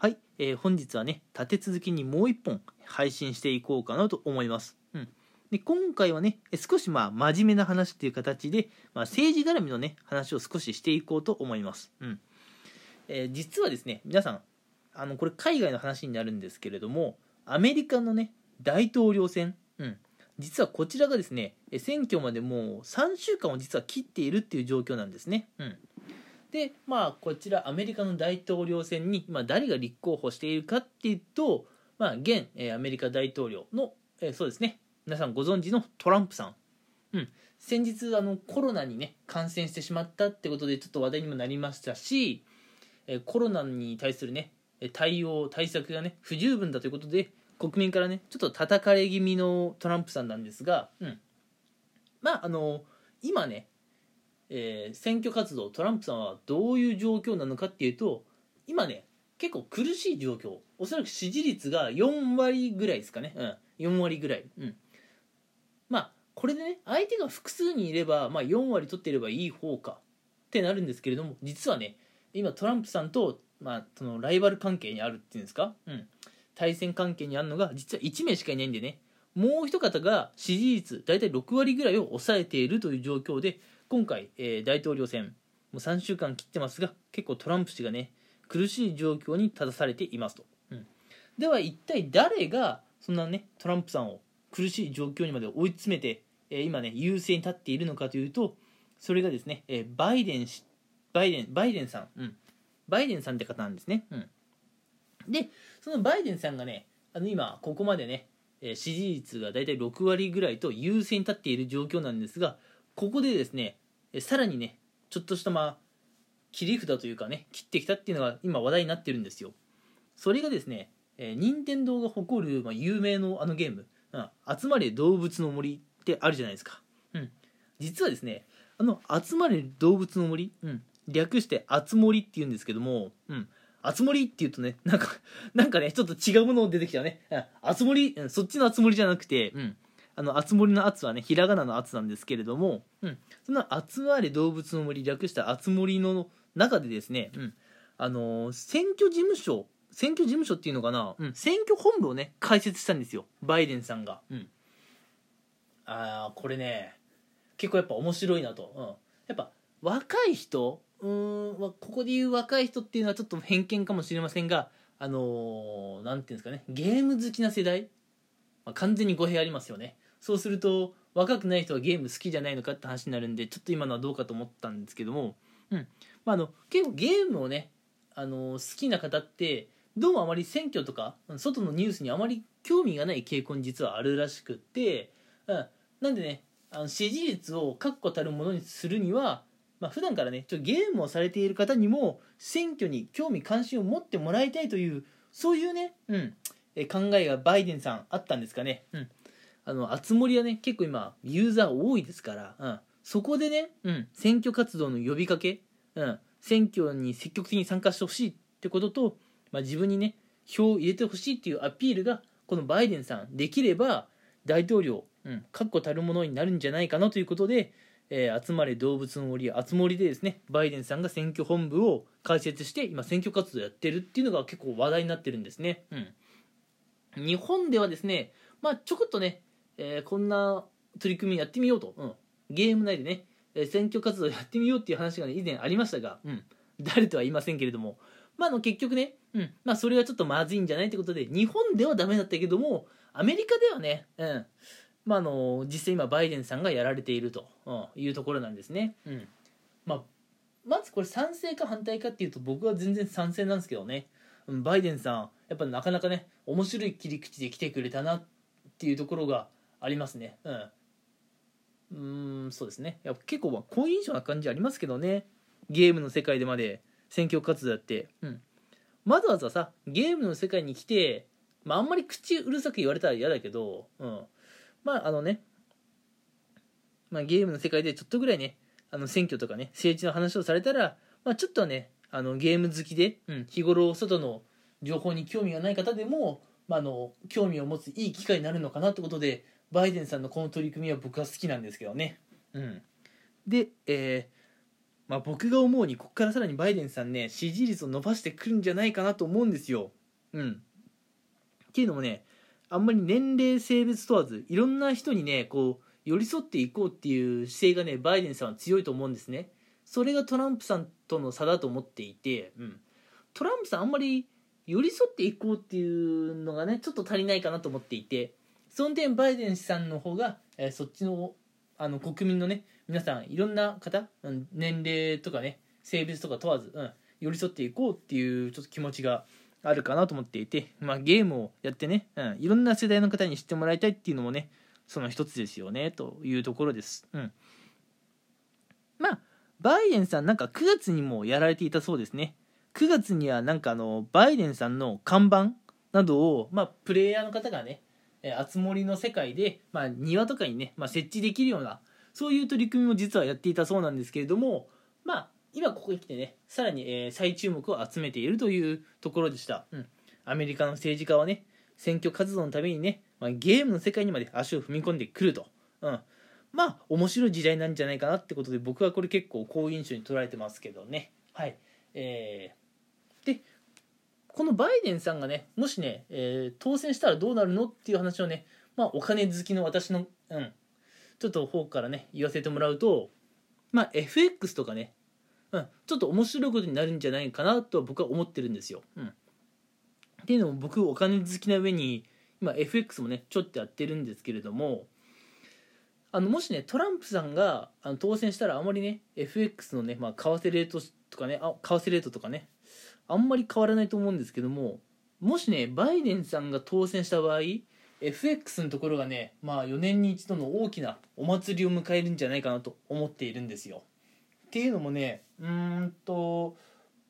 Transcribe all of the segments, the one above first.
はい、えー本日はね立て続けにもう一本配信していこうかなと思います、うん、で今回はね少しまあ真面目な話っていう形で、まあ、政治絡みのね話を少ししていこうと思います、うん。えー実はですね皆さんあのこれ海外の話になるんですけれどもアメリカのね大統領選、うん、実はこちらがですね選挙までもう3週間を実は切っているっていう状況なんですね、うん、でまあこちらアメリカの大統領選に、まあ、誰が立候補しているかっていうと、まあ、現、アメリカ大統領の、えそうですね。皆さんご存知のトランプさん、うん、先日あのコロナにね感染してしまったってことでちょっと話題にもなりましたし、えコロナに対するね対応対策がね不十分だということで国民からねちょっと叩かれ気味のトランプさんなんですが、うん、まああの今ねえー選挙活動トランプさんはどういう状況なのかっていうと今ね結構苦しい状況。おそらく支持率が4割ぐらいですかね、うん、4割ぐらい、うん、まあこれでね相手が複数にいれば、まあ、4割取っていればいい方か。ってなるんですけれども実はね今トランプさんと、まあ、そのライバル関係にあるっていうんですか、うん、対戦関係にあるのが実は1名しかいないんでね。もう一方が支持率大体6割ぐらいを抑えているという状況で今回、えー大統領選もう3週間切ってますが結構トランプ氏がね苦しい状況に立たされていますと、うん。では一体誰がそんなねトランプさんを苦しい状況にまで追い詰めて、えー今ね優勢に立っているのかというとそれがですね、えーバイデン氏バイデンバイデンさん、うん、バイデンさんって方なんですね、うん、でそのバイデンさんがねあの今ここまでね支持率が大体6割ぐらいと優勢に立っている状況なんですがここでですねさらにねちょっとしたまあ切り札というかね切ってきたっていうのが今話題になってるんですよ。それがですね、えー、任天堂が誇る、まあ、有名のあのゲーム「うん集まれ動物の森」ってあるじゃないですか、うん、実はですねあの「集まれ動物の森」うん、略して「あつ森」っていうんですけども、うん、あつ森っていうとねなんかなんかねちょっと違うもの出てきたね。あつ森、そっちのあつ森じゃなくて、うん、あのあつ森のあつはねひらがなのあつなんですけれども、うん、その「集まれ動物の森」略した「あつ森」の中でですね、うん。あのー選挙事務所選挙事務所っていうのかな、うん、選挙本部をね開設したんですよバイデンさんが、うん、ああこれね結構やっぱ面白いなと、うん、やっぱ若い人うーんまあここで言う若い人っていうのはちょっと偏見かもしれませんがあのーなんていうんですかねゲーム好きな世代、まあ、完全に語弊ありますよねそうすると若くない人はゲーム好きじゃないのかって話になるんでちょっと今のはどうかと思ったんですけども、うん。まあ、あの結構ゲームをね、あのー好きな方ってどうもあまり選挙とか外のニュースにあまり興味がない傾向に実はあるらしくって、うん、なんでねあの支持率を確固たるものにするには、まあ普段からねちょっとゲームをされている方にも選挙に興味関心を持ってもらいたいというそういうね、うん、え考えがバイデンさんあったんですかね。うんあの、あつ森はね、結構今、ユーザー多いですから、うん、そこでね、うん、選挙活動の呼びかけ、うん、選挙に積極的に参加してほしいってことと、まあ、自分にね、票を入れてほしいっていうアピールが、このバイデンさんできれば、大統領、うん、確固たるものになるんじゃないかなということで、えー集まれ動物の森、あつ森でですね、バイデンさんが選挙本部を開設して、今、選挙活動やってるっていうのが結構話題になってるんですね。うん。日本ではですね、まあ、ちょこっとね、えーこんな取り組みやってみようと、うん、ゲーム内でね、えー選挙活動やってみようっていう話が、ね、以前ありましたが、うん、誰とは言いませんけれども、まあ、あの結局ね、うん。まあ、それはちょっとまずいんじゃないってことで日本ではダメだったけどもアメリカではね、うん。まあ、あの実際今バイデンさんがやられているとうんいうところなんですね。うん。まあまずこれ賛成か反対かっていうと僕は全然賛成なんですけどね。うんバイデンさんやっぱなかなかね面白い切り口で来てくれたなっていうところがありますね。うん。うんそうですね。いや結構まあ好印象な感じありますけどね。ゲームの世界でまで選挙活動やって。うん。わざわざさゲームの世界に来て、まあ、あんまり口うるさく言われたら嫌だけど、うん、まああのね、まあ、ゲームの世界でちょっとぐらいねあの選挙とかね政治の話をされたら、まあ、ちょっとはねあのゲーム好きで、うん、日頃外の情報に興味がない方でも、まあ、あの興味を持ついい機会になるのかなってことでバイデンさんのこの取り組みは僕は好きなんですけどね。うん、で、えーまあ、僕が思うにここからさらにバイデンさんね支持率を伸ばしてくるんじゃないかなと思うんですよ。うん、っていうのもねあんまり年齢性別問わずいろんな人にねこう寄り添っていこうっていう姿勢がねバイデンさんは強いと思うんですね。それがトランプさんとの差だと思っていて、うん、トランプさんあんまり寄り添っていこうっていうのがねちょっと足りないかなと思っていてその点バイデンさんの方が、え、そっちのあの国民のね皆さんいろんな方、年齢とかね性別とか問わず、うん、寄り添っていこうっていうちょっと気持ちがあるかなと思っていて、まあ、ゲームをやってね、うん、いろんな世代の方に知ってもらいたいっていうのもねその一つですよねというところです。うん、まあバイデンさんなんか9月にもやられていたそうですね。9月にはなんかあのバイデンさんの看板などを、まあ、プレイヤーの方がねあつ森の世界で、まあ、庭とかにね、まあ、設置できるようなそういう取り組みも実はやっていたそうなんですけれどもまあ今ここに来てねさらに、えー、再注目を集めているというところでした、うん、アメリカの政治家はね選挙活動のためにね、まあ、ゲームの世界にまで足を踏み込んでくると、うん、まあ面白い時代なんじゃないかなってことで僕はこれ結構好印象に捉えてますけどね。はい。えー、このバイデンさんがねもしね、えー、当選したらどうなるのっていう話をねまあお金好きの私のうんちょっと方からね言わせてもらうとまあ FX とかねうん、ちょっと面白いことになるんじゃないかなと僕は思ってるんですよ。うん、っていうのも僕お金好きな上に今 FX もねちょっとやってるんですけれどもあのもしねトランプさんがあの当選したらあまりね FX のね、まあ、為替レートとかねあ為替レートとかねあんまり変わらないと思うんですけどももしねバイデンさんが当選した場合 FX のところがねまあ4年に一度の大きなお祭りを迎えるんじゃないかなと思っているんですよ。っていうのもねうんと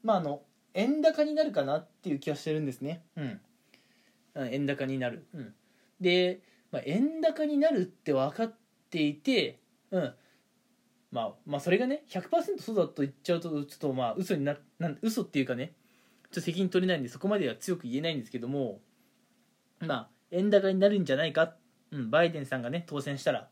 まああの円高になるかなっていう気はしてるんですね。うん。円高になる、うん、で、まあ、円高になるって分かっていてうん。まあ、まあそれがね100%そうだと言っちゃうとちょっとまあ嘘になな嘘っていうかねちょっと責任取れないんでそこまでは強く言えないんですけどもまあ円高になるんじゃないか、うん、バイデンさんがね当選したら。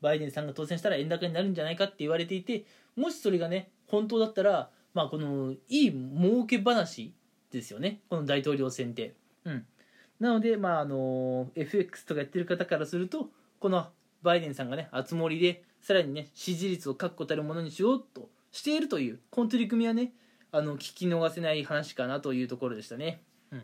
バイデンさんが当選したら円高になるんじゃないかって言われていてもしそれがね本当だったら、まあ、このいい儲け話ですよね。この大統領選って。うん、なので、まああの FX とかやってる方からするとこのバイデンさんがね熱盛でさらにね支持率を確固たるものにしようとしているというこの取り組みはねあの聞き逃せない話かなというところでしたね。うん。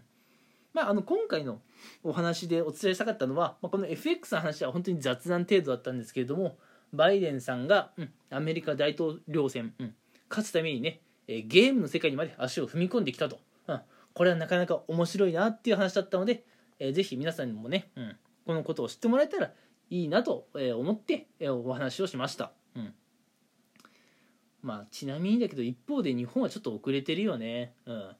まあ、あの今回のお話でお伝えしたかったのは、まあ、この FX の話は本当に雑談程度だったんですけれどもバイデンさんが、うん、アメリカ大統領選、うん、勝つためにね、えゲームの世界にまで足を踏み込んできたと、うん、これはなかなか面白いなっていう話だったので、えー、ぜひ皆さんにもね、うん、このことを知ってもらえたらいいなと思って、お話をしました、うん。まあ、ちなみにだけど一方で日本はちょっと遅れてるよね。うん。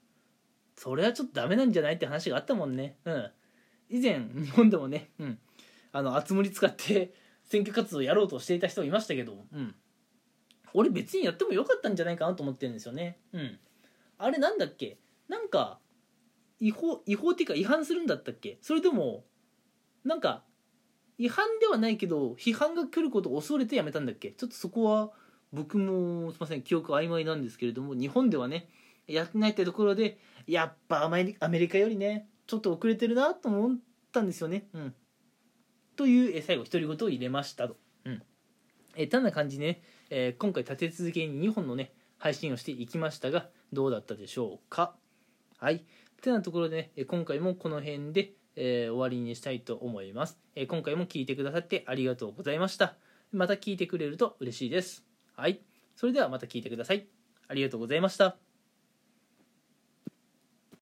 それはちょっとダメなんじゃないって話があったもんね。うん。以前日本でもねうん。あの熱盛使って 選挙活動をやろうとしていた人いましたけど、うん、俺別にやってもよかったんじゃないかなと思ってるんですよね。うん、あれなんだっけ？なんか違法違法っていうか違反するんだったっけ？それともなんか違反ではないけど批判が来ることを恐れてやめたんだっけ？ちょっとそこは僕もすいません記憶曖昧なんですけれども日本ではねやってないってところでやっぱアメリカよりねちょっと遅れてるなと思ったんですよね。うん。という最後独り言を入れましたと。うん、えたんな感じね、え、今回立て続けに2本のね配信をしていきましたがどうだったでしょうか。はい。てなところで、ね、今回もこの辺で、えー、終わりにしたいと思います、え、今回も聞いてくださってありがとうございました。また聞いてくれると嬉しいです。はい。それではまた聞いてください。ありがとうございました。